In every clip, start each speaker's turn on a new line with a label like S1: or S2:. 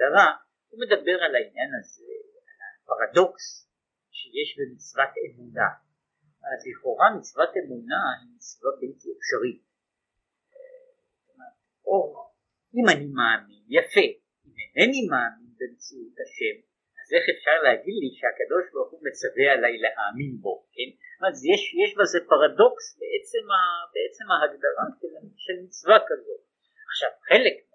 S1: ההגדרה, הוא מדבר על העניין הזה, על הפרדוקס שיש במצוות אמונה. אז לכאורה מצוות אמונה היא מצווה בלתי אפשרית. או אם אני מאמין, יפה, אם אינני מאמין במציאות השם, אז איך אפשר להגיד לי שהקדוש ברוך הוא מצווה עליי להאמין בו, כן? אז יש, יש בזה פרדוקס בעצם, ה, בעצם ההגדרה של, של מצווה כזאת. עכשיו חלק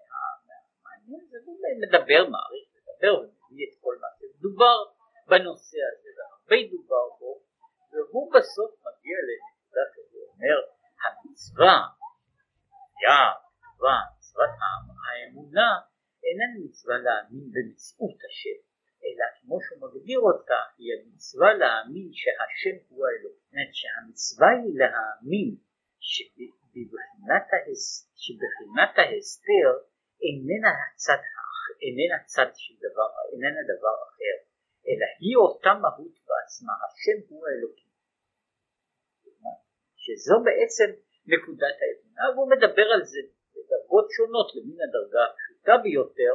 S1: זה הוא מדבר, מעריך לדבר ומביא את כל מה שדובר בנושא הזה, והרבה דובר בו, והוא בסוף מגיע לנקודה כזו, אומר המצווה, יא, מצווה, מצוות האמונה, איננה מצווה להאמין במציאות השם, אלא כמו שהוא מגדיר אותה, היא המצווה להאמין שהשם הוא האלוהים. זאת שהמצווה היא להאמין שבבחינת ההסתר איננה הצד איננה צד של דבר, איננה דבר אחר, אלא היא אותה מהות בעצמה, השם הוא האלוקים. שזו בעצם נקודת האמונה, והוא מדבר על זה בדרגות שונות, למן הדרגה הפשוטה ביותר,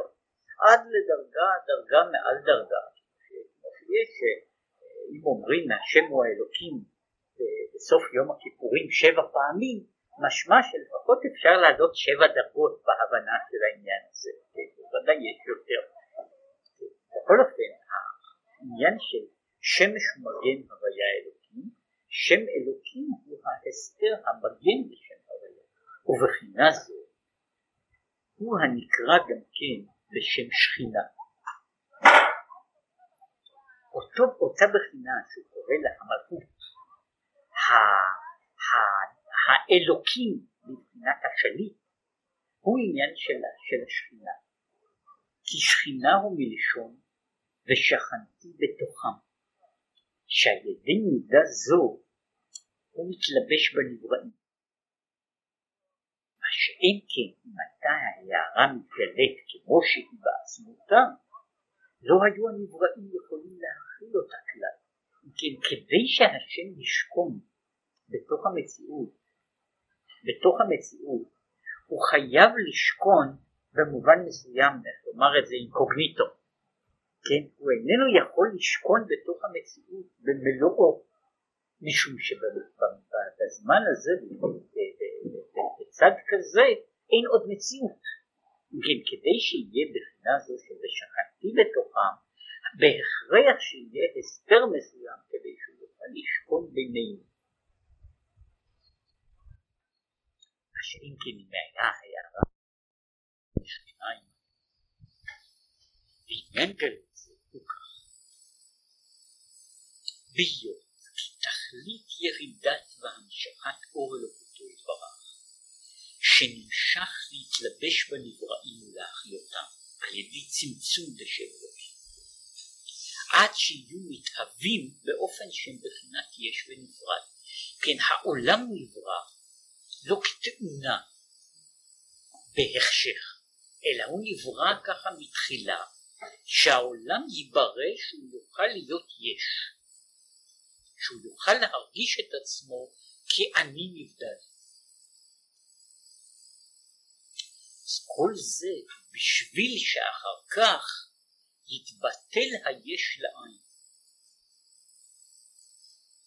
S1: עד לדרגה, דרגה מעל דרגה, כמו שיש, אם אומרים השם הוא האלוקים בסוף יום הכיפורים שבע פעמים, משמע שלפחות אפשר לעלות שבע דרגות בהבנה של העניין הזה, בוודאי יש יותר. בכל אופן, העניין של שמש מגן הוויה אלוקים, שם אלוקים הוא ההסתר המגן בשם הוויה, ובחינה זו הוא הנקרא גם כן בשם שכינה. אותו, אותה בחינה שהוא קורא לה המלכות, האלוקים מבחינת השליט, הוא עניין של, של השכינה. כי שכינה הוא מלשון ושכנתי בתוכם, שעל ידי מידה זו הוא מתלבש בנבראים. מה שאין כן אם הייתה ההערה מתגלית כמו שהיא בעצמותה, לא היו הנבראים יכולים להכיל אותה כלל. אם כן כדי שהשם ישכון בתוך המציאות, בתוך המציאות, הוא חייב לשכון במובן מסוים, לומר את זה אינקוגניטו, כן? הוא איננו יכול לשכון בתוך המציאות במלואו, משום שבזמן הזה, בצד כזה, אין עוד מציאות. כן, כדי שיהיה בחינה זו ששכנתי בתוכם, בהכרח שיהיה הסתר מסוים כדי שהוא יוכל לשכון בינינו. הערה בשכניים, ועניין גלות זה הוא כך, בהיות כי תכלית ירידת והמשכת אור אלוקותו יתברך, שנמשך להתלבש בנבראים ולהחיותם על ידי צמצום בשם אלוקים, עד שיהיו מתהווים באופן שהם בחינת יש ונפרד. כן, העולם נברא לא כתאונה בהחשך, אלא הוא נברא ככה מתחילה, שהעולם ייברא שהוא יוכל להיות יש, שהוא יוכל להרגיש את עצמו כאני נבדל. אז כל זה בשביל שאחר כך יתבטל היש לעין.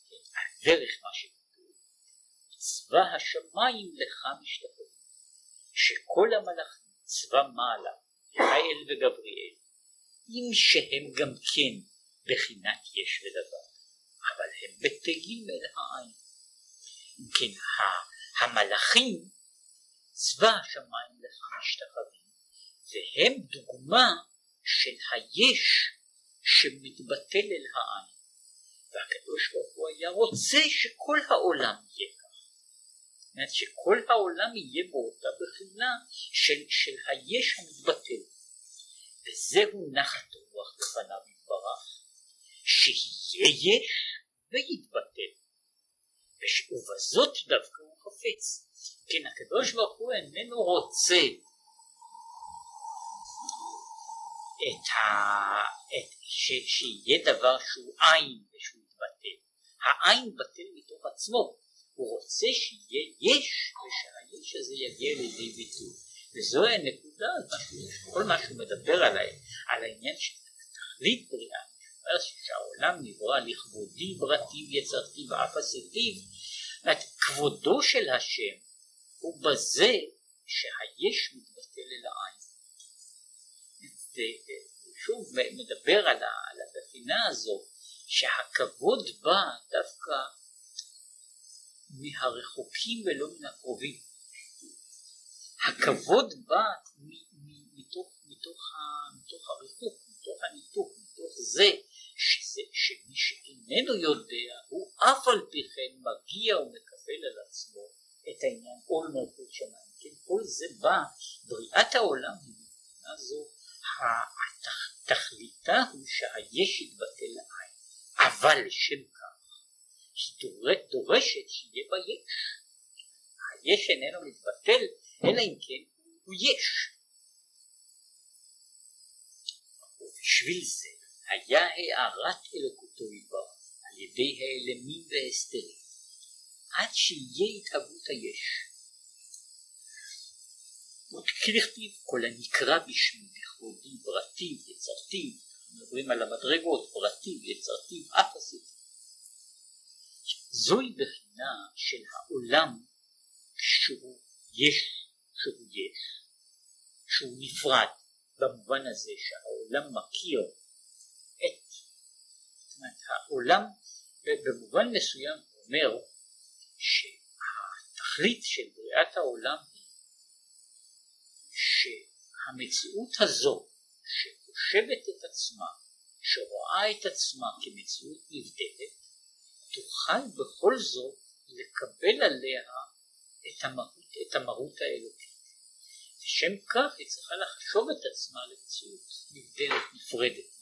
S1: כן, דרך מה שכתוב, צבא השמיים לך משתחווים, שכל המלאכים צבא מעלה, מיכאל וגבריאל, אם שהם גם כן בחינת יש ודבר, אבל הם בטלים אל העין. אם כן, המלאכים צבא השמיים לך משתחווים, והם דוגמה של היש שמתבטל אל העין. והקדוש ברוך הוא היה רוצה שכל העולם יהיה. זאת אומרת שכל העולם יהיה באותה בחינה של, של היש המתבטל. וזהו נחת רוח לפניו יתברך, שיהיה יש ויתבטל. ובזאת דווקא הוא חפץ. כן, הקדוש ברוך הוא איננו רוצה את ה... את... ש... שיהיה דבר שהוא עין ושהוא יתבטל. העין בטל מתוך עצמו. הוא רוצה שיהיה יש ושהיש הזה יגיע לידי ביטוי. וזוהי הנקודה, כל מה שהוא מדבר על, על העניין של תכלית בריאה, אומר שהעולם נברא לכבודי ברטיב יצרתי ואף עשיתיו, כבודו של השם הוא בזה שהיש מתבטל אל העין. ושוב מדבר על, על הבחינה הזו שהכבוד בא דווקא מהרחוקים ולא מן הקרובים. הכבוד בא מתוך, מתוך, מתוך הריחוק, מתוך הניתוק, מתוך זה, שזה, שמי שאיננו יודע הוא אף על פי כן מגיע ומקבל על עצמו את העניין עול מלכות שמיים. כן, כל זה בא, בריאת העולם היא מבחינה זו, תכליתה הוא שהיש יתבטל לעין, אבל לשם כך היא דורשת שיהיה בה יש. היש איננו מתבטל אלא אם כן הוא יש. ובשביל זה היה הארת אלוקותו יתברך על ידי האלמים וההסתרים עד שיהיה התהוות היש. עוד כדכתיב כל הנקרא בשמי לכבודי ברטיב יצרתיו מדברים על המדרגות ברטיב יצרתיו אף עשיתי זוהי בחינה של העולם כשהוא יש שהוא יש, שהוא נפרד במובן הזה שהעולם מכיר את, זאת אומרת העולם במובן מסוים אומר שהתכלית של בריאת העולם היא שהמציאות הזו שחושבת את עצמה, שרואה את עצמה כמציאות נבדלת, תוכל בכל זאת לקבל עליה את המהות, את המהות האלוקית. לשם כך היא צריכה לחשוב את עצמה למציאות נבדלת, נפרדת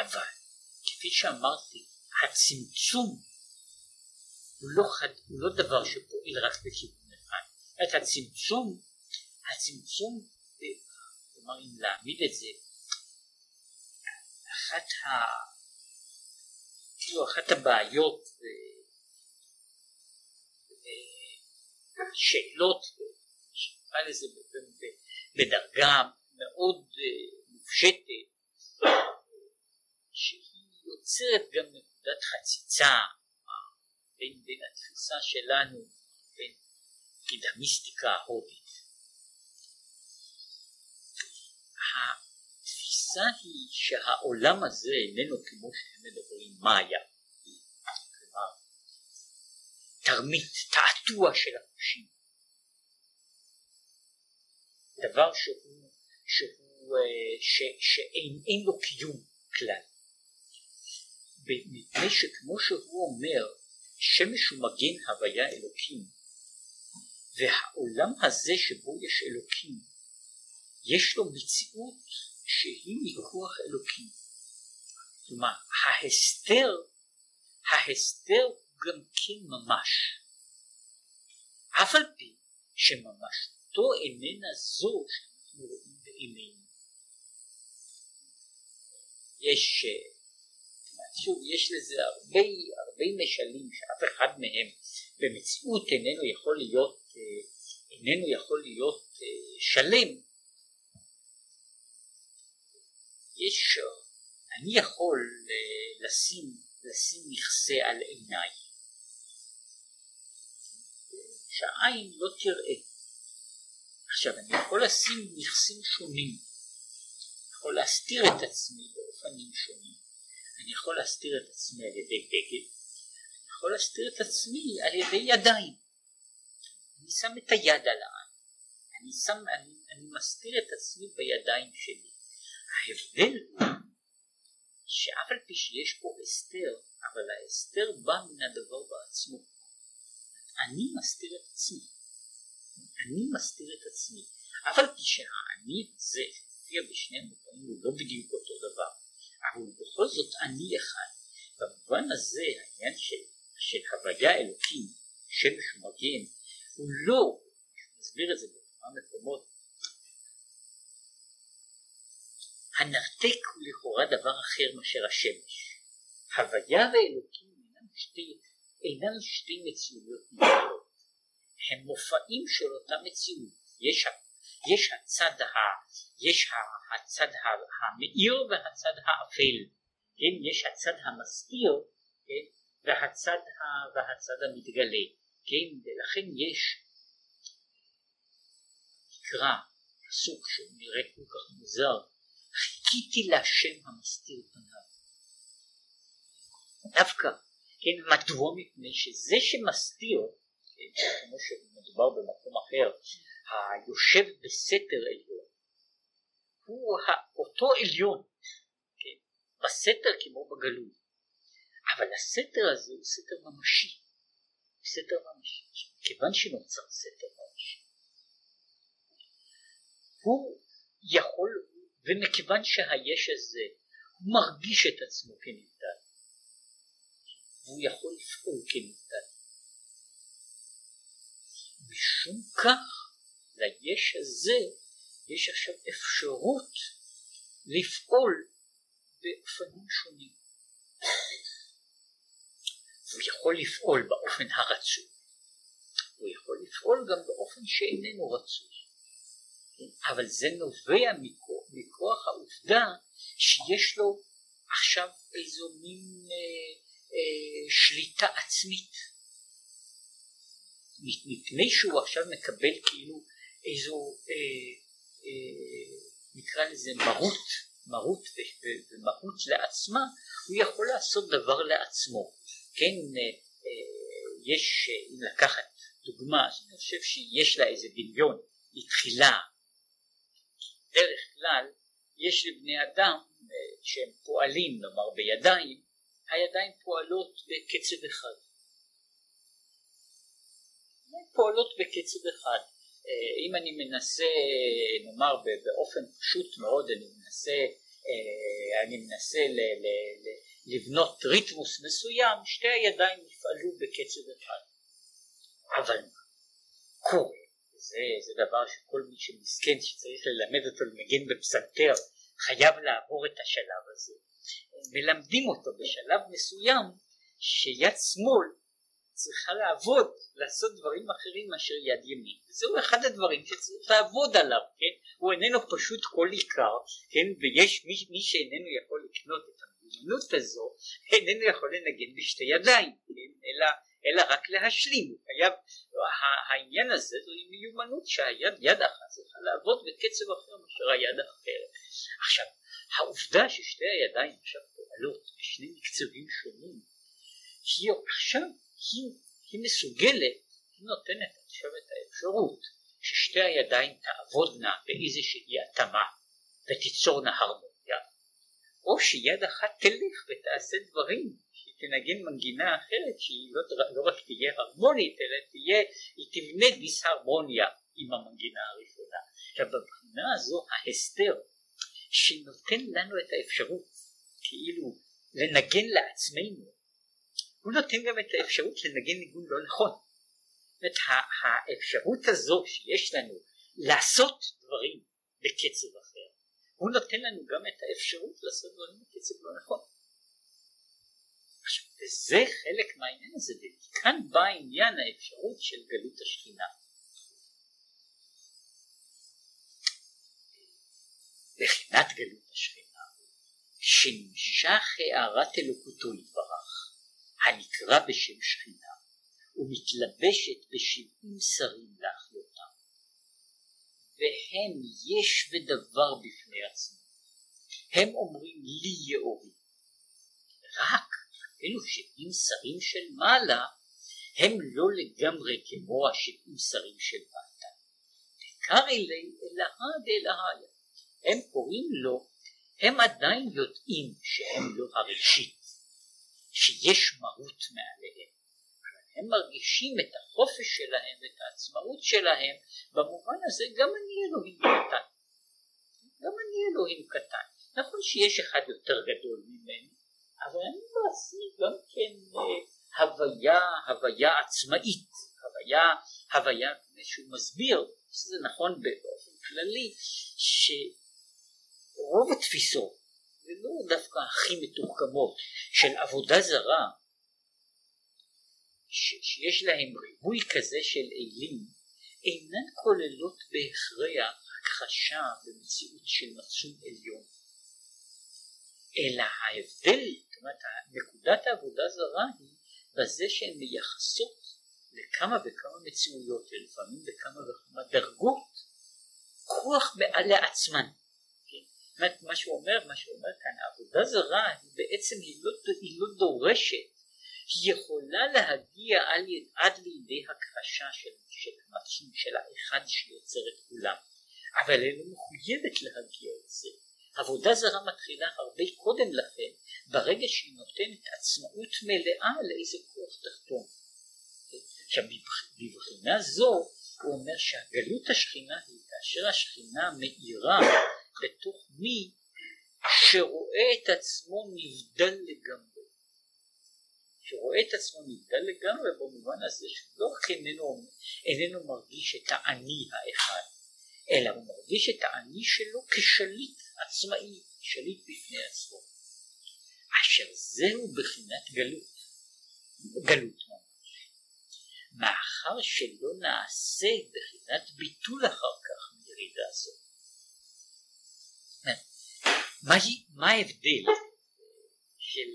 S1: אבל כפי שאמרתי, הצמצום הוא לא, חד, הוא לא דבר שפועל רק בכיוון אחד. את הצמצום, הצמצום, כלומר אם להעמיד את זה, אחת, ה, כאילו אחת הבעיות שאלות, נקרא לזה בדרגה מאוד אה, מופשטת, שהיא יוצרת גם נקודת חציצה בין, בין התפיסה שלנו בין נגיד המיסטיקה ההודית. התפיסה היא שהעולם הזה איננו כמו שהם מדברים מאיה. תרמית, תעתוע של החושים. דבר שהוא, שהוא, אה, ש, שאין לו קיום כלל. מפני שכמו שהוא אומר, שמש הוא מגן הוויה אלוקים, והעולם הזה שבו יש אלוקים, יש לו מציאות שהיא מכוח אלוקים. כלומר, ההסתר, ההסתר גם כן ממש. אף על פי שממשותו איננה זו שאנחנו רואים בעינינו. יש, שוב, יש לזה הרבה, הרבה משלים שאף אחד מהם במציאות איננו יכול להיות, איננו יכול להיות שלם. יש, אני יכול לשים, לשים מכסה על עיניי. שהעין לא תראה. עכשיו אני יכול לשים נכסים שונים, אני יכול להסתיר את עצמי באופנים שונים, אני יכול להסתיר את עצמי על ידי בגד, אני יכול להסתיר את עצמי על ידי ידיים. אני שם את היד על העין, אני, שם, אני, אני מסתיר את עצמי בידיים שלי. ההבדל הוא שאף על פי שיש פה הסתר, אבל ההסתר בא מן הדבר בעצמו. אני מסתיר את עצמי. אני מסתיר את עצמי. אף על פי שהאני הזה מופיע בשני המקומות הוא לא בדיוק אותו דבר, אבל הוא בכל זאת אני אחד. במובן הזה העניין של, של הוויה אלוקים, שמש ומגן, הוא לא, אני מסביר את זה בכמה מקומות, הנרתק הוא לכאורה דבר אחר מאשר השמש. הוויה ואלוקים אינם שתי אינן שתי מציאויות נפרדות, הם מופעים של אותה מציאות. יש, יש הצד, ה, יש הצד המאיר והצד האפל. כן, יש הצד המסתיר כן, והצד, ה, והצד המתגלה. כן, ולכן יש מקרא, פסוק שנראה כל כך מוזר, חיכיתי להשם המסתיר פניו. דווקא, כן, מדוע? מפני שזה שמסתיר, כן, כמו שמדובר במקום אחר, היושב בסתר עליון, הוא אותו עליון, כן, בסתר כמו בגלוי, אבל הסתר הזה הוא סתר ממשי, סתר ממשי, כיוון שנוצר סתר ממשי, הוא יכול, ומכיוון שהיש הזה הוא מרגיש את עצמו כנבדל, והוא יכול לפעול כנבדל. משום כך ליש הזה יש עכשיו אפשרות לפעול באופנים שונים. הוא יכול לפעול באופן הרצוי, הוא יכול לפעול גם באופן שאיננו רצוי. אבל זה נובע מכוח, מכוח העובדה שיש לו עכשיו איזו מין אה, אה, שליטה עצמית. מפני שהוא עכשיו מקבל כאילו איזו, אה, אה, נקרא לזה מרות, מרות ומהות לעצמה, הוא יכול לעשות דבר לעצמו. כן, אה, אה, יש, אם לקחת דוגמה, אני חושב שיש לה איזה דמיון, היא תחילה דרך כלל יש לבני אדם אה, שהם פועלים נאמר בידיים, הידיים פועלות בקצב אחד. פועלות בקצב אחד. אה, אם אני מנסה נאמר באופן פשוט מאוד אני מנסה אה, אני מנסה ל, ל, ל, לבנות ריתמוס מסוים שתי הידיים יפעלו בקצב אחד אבל קורה זה, זה דבר שכל מי שמסכן שצריך ללמד אותו לנגן בפסנתר חייב לעבור את השלב הזה. מלמדים אותו בשלב מסוים שיד שמאל צריכה לעבוד, לעשות דברים אחרים מאשר יד ימין. זהו אחד הדברים שצריך לעבוד עליו, כן? הוא איננו פשוט כל עיקר, כן? ויש מי, מי שאיננו יכול לקנות את המיומנות הזו, איננו יכול לנגן בשתי ידיים, כן? אלא אלא רק להשלים, הוא חייב, העניין הזה זוהי מיומנות שהיד יד אחת צריכה לעבוד בקצב אחר מאשר היד האחרת. עכשיו, העובדה ששתי הידיים עכשיו פועלות בשני מקצבים שונים, היא עכשיו, היא, היא מסוגלת, היא נותנת עכשיו את האפשרות ששתי הידיים תעבודנה באיזושהי התאמה ותיצורנה הרמוניה, או שיד אחת תלך ותעשה דברים תנגן מנגינה אחרת שהיא לא, לא רק תהיה הרמונית אלא תהיה, היא תבנה דיסהרמוניה עם המנגינה הראשונה. עכשיו בבחינה הזו ההסתר שנותן לנו את האפשרות כאילו לנגן לעצמנו הוא נותן גם את האפשרות לנגן ניגון לא נכון. זאת אומרת האפשרות הזו שיש לנו לעשות דברים בקצב אחר הוא נותן לנו גם את האפשרות לעשות דברים בקצב לא נכון. וזה חלק מהעניין הזה, וכאן בא עניין האפשרות של גלות השכינה. בחינת גלות השכינה, שנמשך הערת אלוקותו יתברך, הנקרא בשם שכינה, ומתלבשת בשבעים שרים להחיותם. והם יש ודבר בפני עצמם. הם אומרים לי יאורי. אפילו שבעים שרים של מעלה הם לא לגמרי כמו השבעים שרים של מטה. דקרי לי אלהה דאלהיה. הם קוראים לו, הם עדיין יודעים שהם לא הראשית, שיש מרות מעליהם. הם מרגישים את החופש שלהם ואת העצמאות שלהם, במובן הזה גם אני אלוהים קטן. גם אני אלוהים קטן. נכון שיש אחד יותר גדול ממני, אבל אני בעצמי גם כן אה, הוויה, הוויה עצמאית, הוויה, הוויה, שהוא מסביר, שזה נכון באופן כללי, שרוב התפיסות, ולא דווקא הכי מתוחכמות, של עבודה זרה, שיש להם ריבוי כזה של אלים אינן כוללות בהכרח הכחשה במציאות של מצום עליון. אלא ההבדל, אומרת נקודת העבודה זרה היא בזה שהן מייחסות לכמה וכמה מציאויות ולפעמים בכמה וכמה דרגות כוח מעל לעצמן. כן? מה שהוא אומר, מה שהוא אומר כאן, העבודה זרה היא בעצם היא לא, היא לא דורשת, היא יכולה להגיע על, עד לידי הכחשה של, של המצום של האחד שיוצר את כולם, אבל היא לא מחויבת להגיע לזה. עבודה זרה מתחילה הרבה קודם לכן, ברגע שהיא נותנת עצמאות מלאה לאיזה כוח תחתון. עכשיו בבחינה זו הוא אומר שהגלות השכינה היא כאשר השכינה מאירה בתוך מי שרואה את עצמו נבדל לגמרי. שרואה את עצמו נבדל לגמרי במובן הזה שלא רק איננו, איננו מרגיש את האני האחד, אלא הוא מרגיש את האני שלו כשליט עצמאי, שליט בפני עצמו. אשר זהו בחינת גלות, גלות ממש. מאחר שלא נעשה בחינת ביטול אחר כך מירידה זו. מה ההבדל של,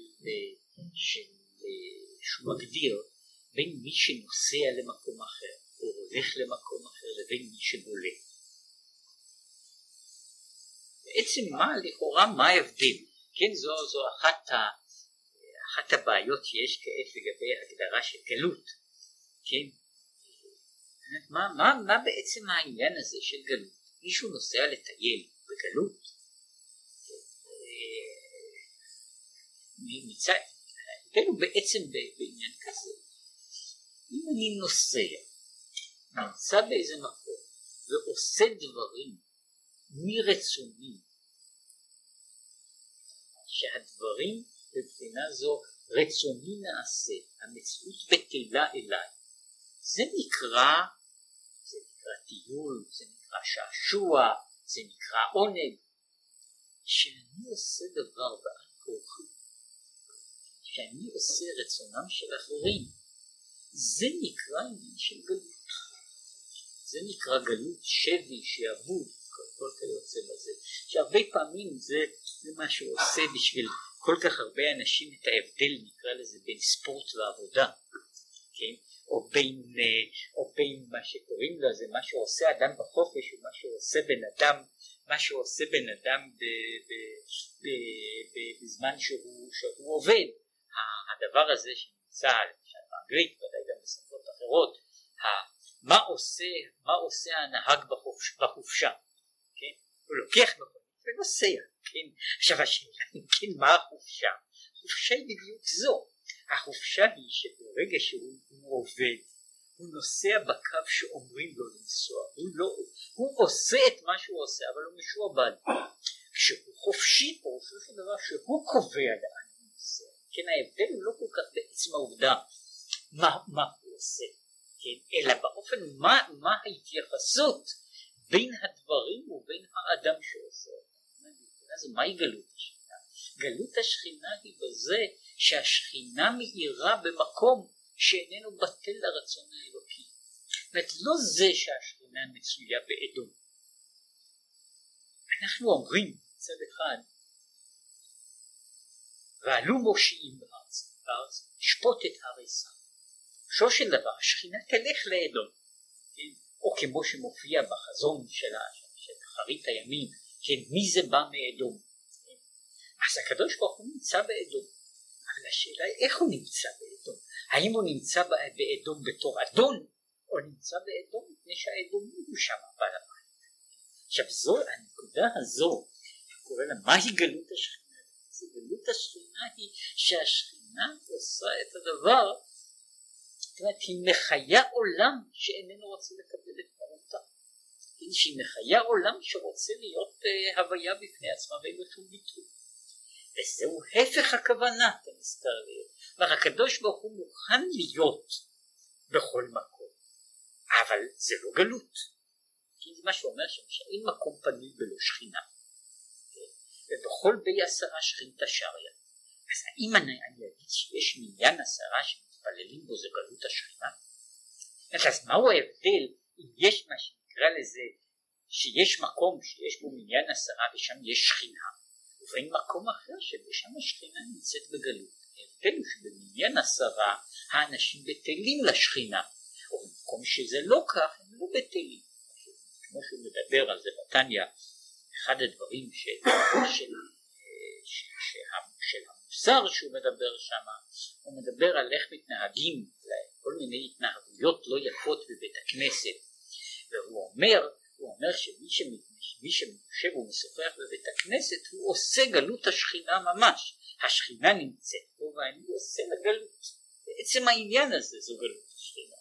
S1: של, שהוא מגדיר בין מי שנוסע למקום אחר או הולך למקום אחר לבין מי שבולט? בעצם מה לכאורה מה ההבדל? כן זו, זו אחת, ה, אחת הבעיות שיש כעת לגבי הגדרה של גלות. כן? מה, מה, מה בעצם העניין הזה של גלות? מישהו נוסע לטייל בגלות? מצד ההבדל הוא בעצם בעניין כזה. אם אני נוסע נמצא באיזה מקום ועושה דברים מרצוני שהדברים בבחינה זו רצוני נעשה, המציאות בטלה אליי. זה נקרא, זה נקרא טיול, זה נקרא שעשוע, זה נקרא עונג. כשאני עושה דבר בעל כורחי, כשאני עושה רצונם של אחרים, זה נקרא עניין של גלות. זה נקרא גלות שבי, שעבוד, כל כיוצא בזה, שהרבה פעמים זה, זה מה שהוא עושה בשביל כל כך הרבה אנשים את ההבדל נקרא לזה בין ספורט ועבודה, כן? או בין, אה, או בין מה שקוראים לו זה מה שעושה אדם בחופש או מה שעושה בן אדם מה שעושה בן אדם ב, ב, ב, ב, בזמן שהוא, שהוא עובד הדבר הזה שנמצא למשל באנגלית ודאי גם בשפות אחרות מה עושה, מה עושה הנהג בחופש, בחופשה הוא לוקח מכונית ונוסע, כן? עכשיו השאלה היא כן מה החופשה? החופשה היא בדיוק זו, החופשה היא שברגע שהוא עובד הוא נוסע בקו שאומרים לו לנסוע, הוא, לא, הוא עושה את מה שהוא עושה אבל הוא משועבד. כשהוא חופשי פירושו של דבר שהוא קובע לאן הוא נוסע, כן ההבדל הוא לא כל כך בעצם העובדה מה, מה הוא עושה, כן? אלא באופן מה, מה ההתייחסות בין הדברים ובין האדם שעושה אותם. אז מהי גלות השכינה? גלות השכינה היא בזה שהשכינה מאירה במקום שאיננו בטל לרצון האלוקי. זאת לא זה שהשכינה מצויה באדום. אנחנו אומרים מצד אחד ועלו מושיעים בארץ, בארץ לשפוט את הרי סם. שו של דבר השכינה תלך לאדום. או כמו שמופיע בחזון של, אחרית הימים, כן, מי זה בא מאדום. אז הקדוש ברוך הוא נמצא באדום. אבל השאלה היא איך הוא נמצא באדום. האם הוא נמצא באדום בתור אדון, או נמצא באדום מפני שהאדומים הוא שם בעל הבית. עכשיו זו הנקודה הזו, קורא לה מהי גלות השכינה? גלות השכינה היא שהשכינה עושה את הדבר זאת אומרת היא מחיה עולם שאיננו רוצה לקבל את מהותה. שהיא מחיה עולם שרוצה להיות uh, הוויה בפני עצמה ואין לו שום ביטוי. וזהו הפך הכוונה, אתם מסתררים. כלומר הקדוש ברוך הוא מוכן להיות בכל מקום, אבל זה לא גלות. כי זה מה שאומר שם שאין מקום פנוי בלא שכינה. כן? ובכל בי עשרה שכינתא שריה. אז האם אני, אני אגיד שיש מניין עשרה מתפללים בו זה גלות השכינה? אז מהו ההבדל אם יש מה שנקרא לזה שיש מקום שיש בו מניין עשרה ושם יש שכינה ובין מקום אחר שבשם השכינה נמצאת בגלות. ההבדל הוא שבמניין עשרה האנשים בטלים לשכינה או במקום שזה לא כך הם לא בטלים. כמו שהוא מדבר על זה בתניא אחד הדברים של, של, של, של המוסר שהוא מדבר שם הוא מדבר על איך מתנהגים כל מיני התנהגויות לא יפות בבית הכנסת. והוא אומר הוא אומר שמי שיושב ומשוחח בבית הכנסת הוא עושה גלות השכינה ממש. השכינה נמצאת פה ואני עושה לה גלות. בעצם העניין הזה זו גלות השכינה.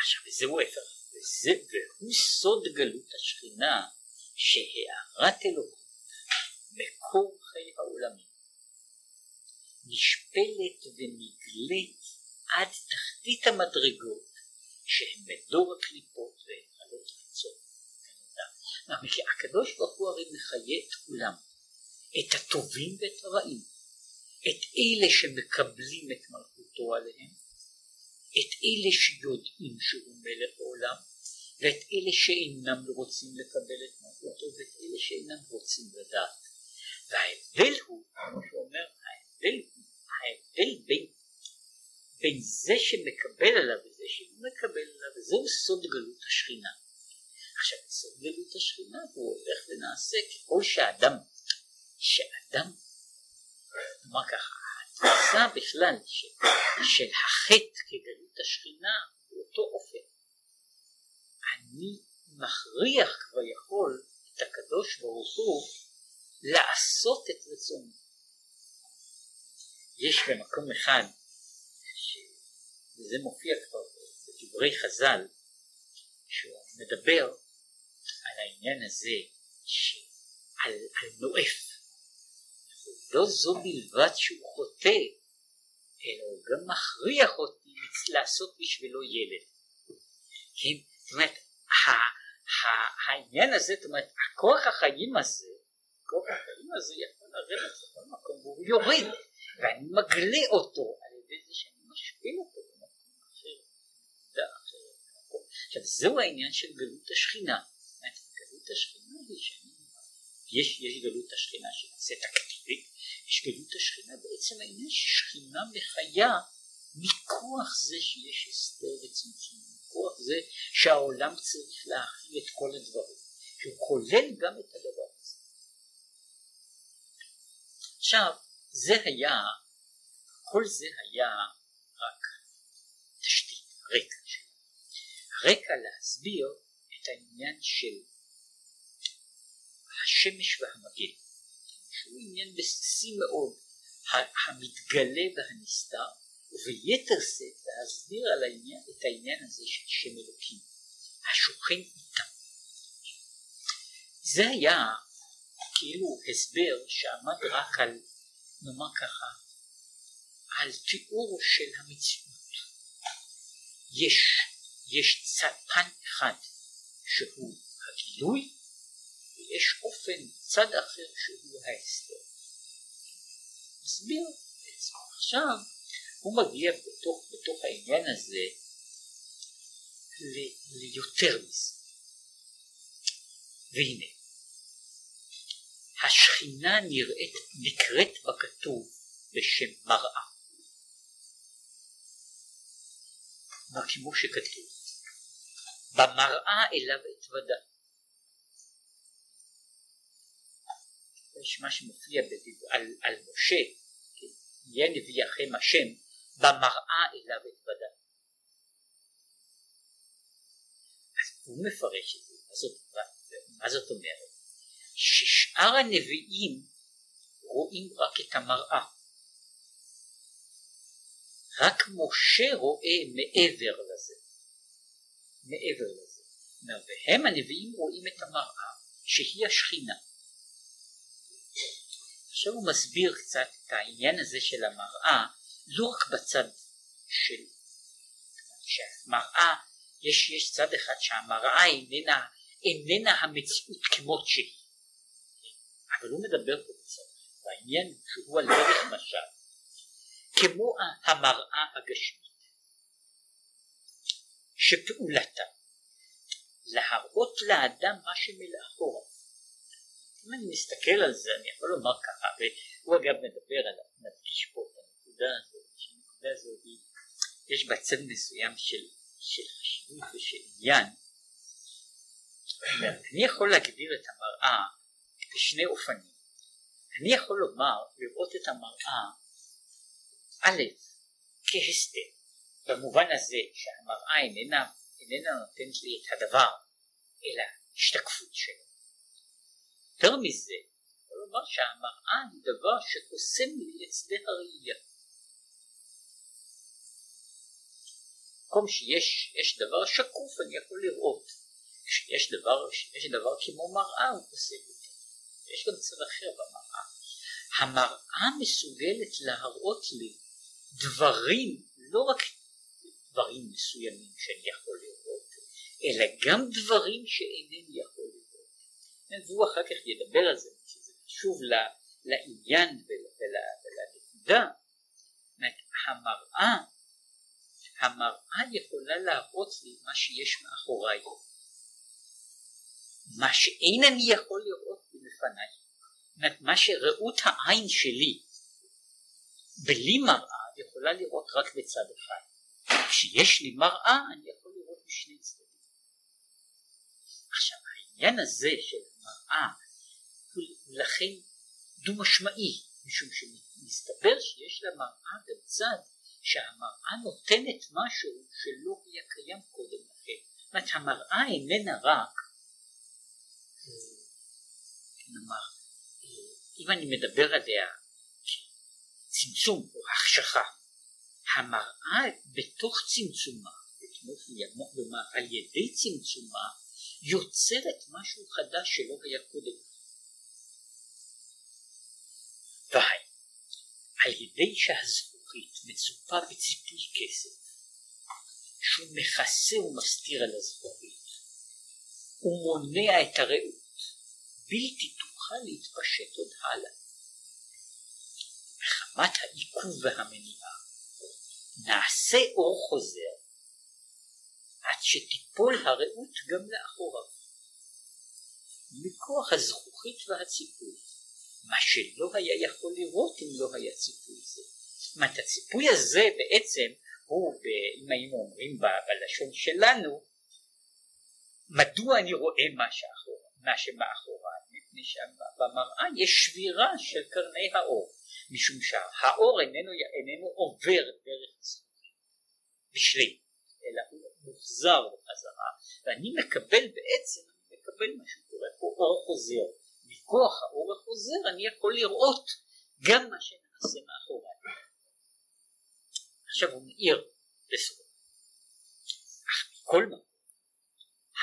S1: עכשיו וזהו ההפך וזה, והוא סוד גלות השכינה שהארת אלוקות מקור חיי העולמים נשפלת ונגלית עד תחתית המדרגות שהן מדור הקליפות והיכלות חיצון. הקדוש ברוך הוא הרי מחיה את כולם, את הטובים ואת הרעים, את אלה שמקבלים את מלכותו עליהם, את אלה שיודעים שהוא מלך העולם, ואת אלה שאינם רוצים לקבל את מלכותו, ואת אלה שאינם רוצים לדעת. וההבדל הוא, כמו שאומר, ההבדל, ההבדל בין בין זה שמקבל עליו וזה שלא מקבל עליו, וזהו סוד גלות השכינה. עכשיו, סוד גלות השכינה הוא הולך ונעשה ככל שאדם, שאדם, נאמר ככה, התפיסה בכלל של, של החטא כגלות השכינה באותו אופן. אני מכריח כביכול את הקדוש ברוך הוא לעשות את רצונו. יש במקום אחד וזה מופיע כבר בדברי חז"ל, שהוא מדבר על העניין הזה שעל על נואף. לא זו בלבד שהוא חוטא, אלא הוא גם מכריח אותי לעשות בשבילו ילד. כן? זאת אומרת, העניין הזה, זאת אומרת, הכוח החיים הזה, החיים הזה יכול לרדת לכל מקום והוא יורד, ואני מגלה אותו על ידי זה שאני משפיל אותו. עכשיו זהו העניין של גלות השכינה. גלות השכינה היא שאני יש, יש גלות השכינה שנעשית אקטיבית, יש גלות השכינה בעצם העניין ששכינה מחיה מכוח זה שיש הסתר וצמצום, מכוח זה שהעולם צריך להכיל את כל הדברים, שהוא כולל גם את הדבר. עכשיו, זה היה, כל זה היה רק תשתית, רקע של רקע להסביר את העניין של השמש והמגן, שהוא עניין בסיסי מאוד, המתגלה והנסתר, וביתר שאת להסביר על העניין, את העניין הזה של שם אלוקים, השוכן איתם. זה היה כאילו הסבר שעמד רק על, נאמר ככה, על תיאור של המציאות. יש יש צד פן אחד שהוא הגילוי ויש אופן צד אחר שהוא ההסתר. מסביר בעצם עכשיו הוא מגיע בתוך, בתוך העניין הזה ל, ליותר מזה. והנה השכינה נראית, נקראת בכתוב בשם מראה. כמו שכתוב במראה אליו אתוודה. יש מה שמופיע בדבר, על, על משה, כן, יהיה נביאכם השם, במראה אליו אתוודה. אז הוא מפרש את זה, מה זאת, מה זאת אומרת? ששאר הנביאים רואים רק את המראה. רק משה רואה מעבר לזה. מעבר לזה. והם הנביאים רואים את המראה שהיא השכינה. עכשיו הוא מסביר קצת את העניין הזה של המראה לא רק בצד של שהמראה יש, יש צד אחד שהמראה איננה, איננה המציאות כמות שהיא אבל הוא מדבר פה בצד העניין שהוא על דרך משל כמו המראה הגשמית שפעולתה להראות לאדם מה שמלאחורה. אם אני מסתכל על זה אני יכול לומר ככה והוא אגב מדבר עליו מדגיש פה את הנקודה הזאת שהנקודה הזאת היא יש בה צד מסוים של, של חשיבות ושל עניין אני יכול להגדיר את המראה בשני אופנים. אני יכול לומר לראות את המראה א' כהסתר במובן הזה שהמראה איננה, איננה נותנת לי את הדבר אלא השתקפות שלו. יותר מזה יכול לומר שהמראה היא דבר שחוסם לי את שדה הראייה. במקום שיש דבר שקוף אני יכול לראות. כשיש דבר, דבר כמו מראה הוא חוסם אותה יש גם צד אחר במראה המראה מסוגלת להראות לי דברים, לא רק דברים מסוימים שאני יכול לראות, אלא גם דברים שאינני יכול לראות. והוא אחר כך ידבר על זה, שזה חשוב לעניין ולנקודה. המראה, המראה יכולה להראות לי מה שיש מאחוריי, מה שאין אני יכול לראות בפניי. מה שראות העין שלי בלי מראה יכולה לראות רק בצד אחד. כשיש לי מראה אני יכול לראות משני צדדים. עכשיו העניין הזה של מראה הוא לכן דו משמעי משום שמסתבר שיש למראה גם צד שהמראה נותנת משהו שלא היה קיים קודם לכן. זאת אומרת המראה איננה רק נאמר אם אני מדבר עליה כצמצום או החשכה, המראה בתוך צמצומה, כלומר על ידי צמצומה, יוצרת משהו חדש שלא היה קודם. והי, על ידי שהזכוכית מצופה בציפוי כסף, שהוא מכסה ומסתיר על הזכוכית, ומונע את הרעות, בלתי תוכל להתפשט עוד הלאה. מחמת העיכוב והמניעה נעשה אור חוזר עד שתיפול הרעות גם לאחוריו. מכוח הזכוכית והציפוי, מה שלא היה יכול לראות אם לא היה ציפוי זה. זאת אומרת הציפוי הזה בעצם הוא, אם היינו אומרים בלשון שלנו, מדוע אני רואה מה, שאחור, מה שמאחוריי? מפני שבמראה יש שבירה של קרני האור, משום שהאור איננו, איננו עובר דרך זכוכית בשלי, אלא הוא מוחזר בחזרה, ואני מקבל בעצם, אני מקבל מה שקורה פה אור חוזר, מכוח האור החוזר אני יכול לראות גם מה שנעשה מאחוריי. עכשיו הוא מאיר בסוף. אך מכל מקום,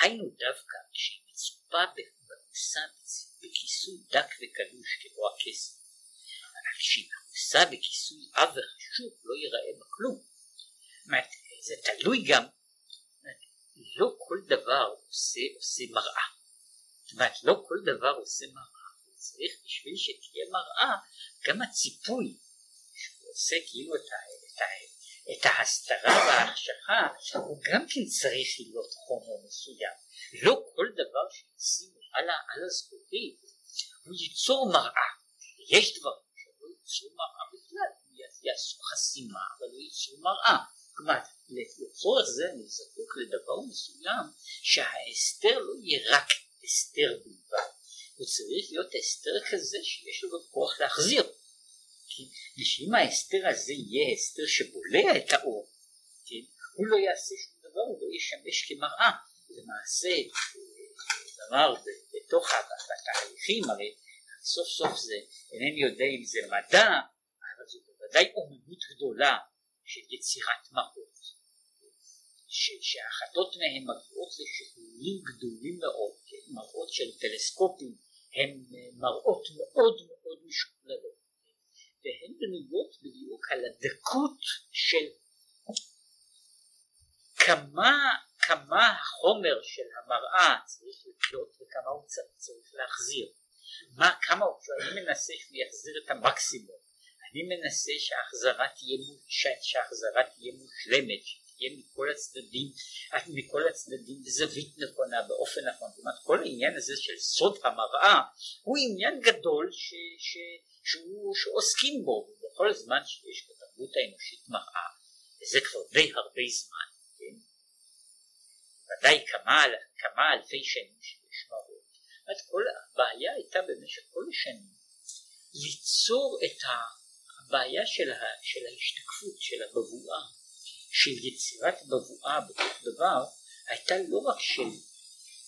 S1: היינו דווקא שהיא מצופה במושא בכיסוי דק וקלוש כמו הכסף. אבל כשהיא מכוסה בכיסוי עב וחשוך לא ייראה בה כלום. זה תלוי גם, לא כל דבר עושה, עושה מראה. זאת אומרת, לא כל דבר עושה מראה. צריך בשביל שתהיה מראה, גם הציפוי שהוא עושה כאילו את, ה, את, ה, את ההסתרה וההחשכה, הוא גם כן צריך להיות חומר מסוים. לא כל דבר שישימו על, על הזכוכית, הוא ייצור מראה. יש דברים שלא ייצור מראה בכלל, יעשו חסימה, אבל לא ייצור מראה. כלומר, לצורך זה אני זקוק לדבר מסוים שההסתר לא יהיה רק הסתר בלבד, הוא צריך להיות הסתר כזה שיש לו גם כוח להחזיר. כי שאם ההסתר הזה יהיה הסתר שבולע את האור, כן, הוא לא יעשה שום דבר, הוא לא ישמש כמראה. למעשה כלומר בתוך התהליכים הרי סוף סוף זה אינני יודע אם זה מדע אבל זו בוודאי אומנות גדולה של יצירת מראות שאחדות מהן מגיעות לשכלולים גדולים מאוד כן? מראות של טלסקופים הן מראות מאוד מאוד משוכללות והן בנויות בדיוק על הדקות של כמה כמה החומר של המראה צריך לקלוט וכמה הוא צריך להחזיר. מה, כמה הוא, אני מנסה שהוא יחזיר את המקסימום. אני מנסה שההחזרה תהיה, שההחזרה תהיה מושלמת, שתהיה מכל הצדדים, מכל הצדדים בזווית נכונה, באופן נכון. זאת אומרת, כל העניין הזה של סוד המראה הוא עניין גדול ש, ש, שהוא, שעוסקים בו, ובכל זמן שיש בתרבות האנושית מראה, וזה כבר די הרבה זמן? ודאי כמה, כמה אלפי שנים שיש מראות. אז כל הבעיה הייתה במשך כל השנים ליצור את הבעיה של, ה, של ההשתקפות, של הבבואה, של יצירת בבואה בתוך דבר, הייתה לא רק של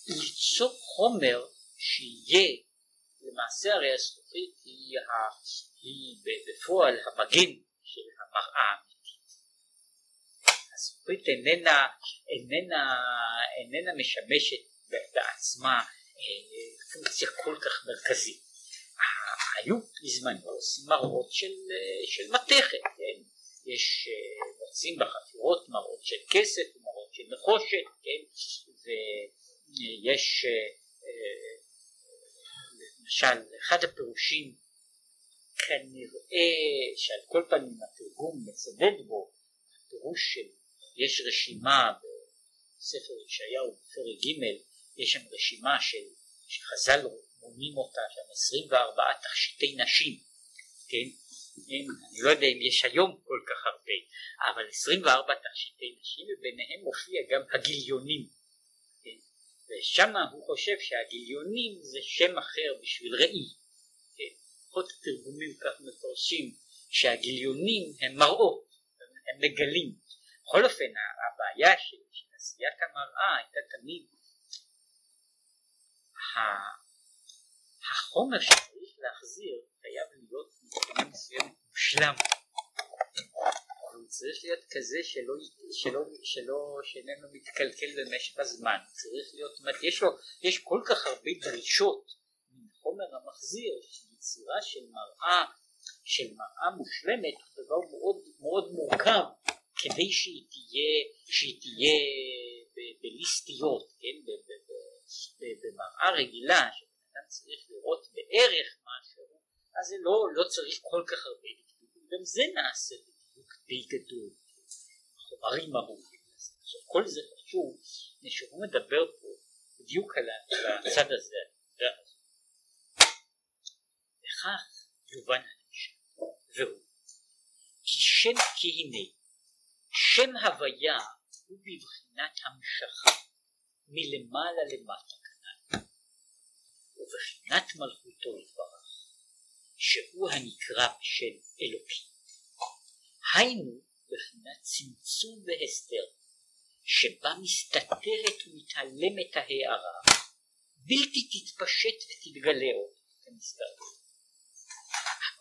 S1: ליצור חומר שיהיה, למעשה הרי הזכוכית היא, היא בפועל המגן של המראה הזכוכית איננה, איננה, איננה משמשת בעצמה אה, פונקציה כל כך מרכזית. היו בזמנו עושים מראות של, אה, של מתכת, כן? יש אה, מוצאים בחפירות מראות של כסף ומראות של נחושת, כן? ויש למשל אחד הפירושים כנראה שעל כל פנים התרגום מצדד בו, הפירוש של יש רשימה בספר ישעיהו בפרק ג' יש שם רשימה של שחז"ל מונים אותה שם 24 תכשיטי נשים, כן? אין, אני לא יודע אם יש היום כל כך הרבה, אבל 24 תכשיטי נשים וביניהם מופיע גם הגיליונים, כן? ושם הוא חושב שהגיליונים זה שם אחר בשביל ראי, כן? לפחות תרגומים כך מפרשים שהגיליונים הם מראות, הם מגלים. בכל אופן הבעיה של, עשיית המראה הייתה תמיד החומר שצריך להחזיר חייב להיות מבחינה מסוימת מושלם. הוא צריך להיות כזה שלא, שלא, שלא, שאיננו מתקלקל במשך הזמן, צריך להיות, זאת יש יש כל כך הרבה דרישות מחומר המחזיר, יצירה של מראה, של מראה מושלמת, הוא דבר מאוד מאוד מורכב כדי שהיא תהיה, שהיא תהיה בליסטיות, כן, במראה רגילה, אדם צריך לראות בערך משהו, אז זה לא, לא צריך כל כך הרבה דקדוק, גם זה נעשה בדיוק די גדול, חומרים ארוכים. עכשיו כל זה חשוב, שהוא מדבר פה בדיוק על הצד הזה, וכך יובן הנמשל, והוא כי שם כי הנה שם הוויה הוא בבחינת המשכה מלמעלה למטה ובחינת מלכותו יתברך, שהוא הנקרא בשם אלוקים. היינו בחינת צמצום והסתר, שבה מסתתרת ומתעלמת ההערה, בלתי תתפשט ותתגלה עוד כנסתר.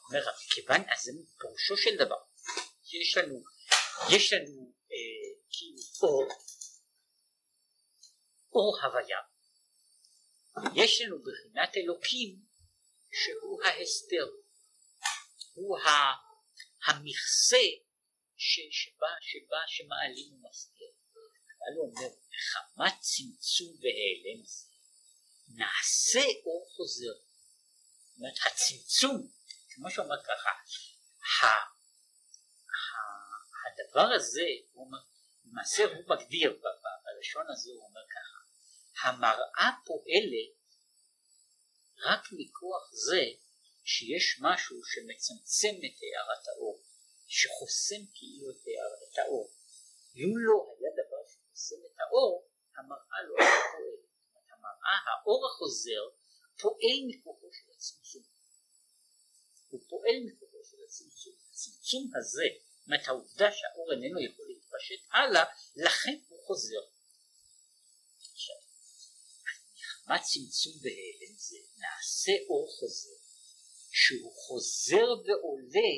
S1: אומר כיוון אז פירושו של דבר, יש לנו, יש לנו אה, כאילו אור, אור הוויה, יש לנו בחינת אלוקים שהוא ההסתר, הוא המכסה שבה, שבה שמעלים ומסתיר. אבל הוא אומר, מחמת צמצום והיעלם זה, נעשה אור חוזר. זאת אומרת, הצמצום, כמו שאומר ככה, הדבר הזה, למעשה הוא מגדיר, בלשון הזה הוא אומר ככה, המראה פועלת רק מכוח זה שיש משהו שמצמצם את הארת האור, שחוסם כאילו את, הער, את האור. אם לא היה דבר שחוסם את האור, המראה לא הייתה פועלת. המראה, האור החוזר, פועל מכוחו של הצמצום. הוא פועל מכוחו של הצמצום. הצמצום הזה, זאת אומרת העובדה שהאור איננו יכול להתפשט הלאה, לכן הוא חוזר. מה צמצום בהלם זה? נעשה אור חוזר, שהוא חוזר ועולה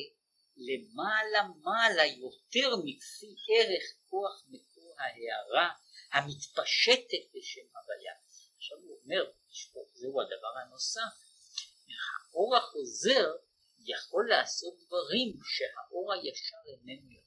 S1: למעלה מעלה יותר מכפי ערך כוח מקור ההערה המתפשטת בשם הוויה. עכשיו הוא אומר, זהו הדבר הנוסף, האור החוזר יכול לעשות דברים שהאור הישר איננו יכול.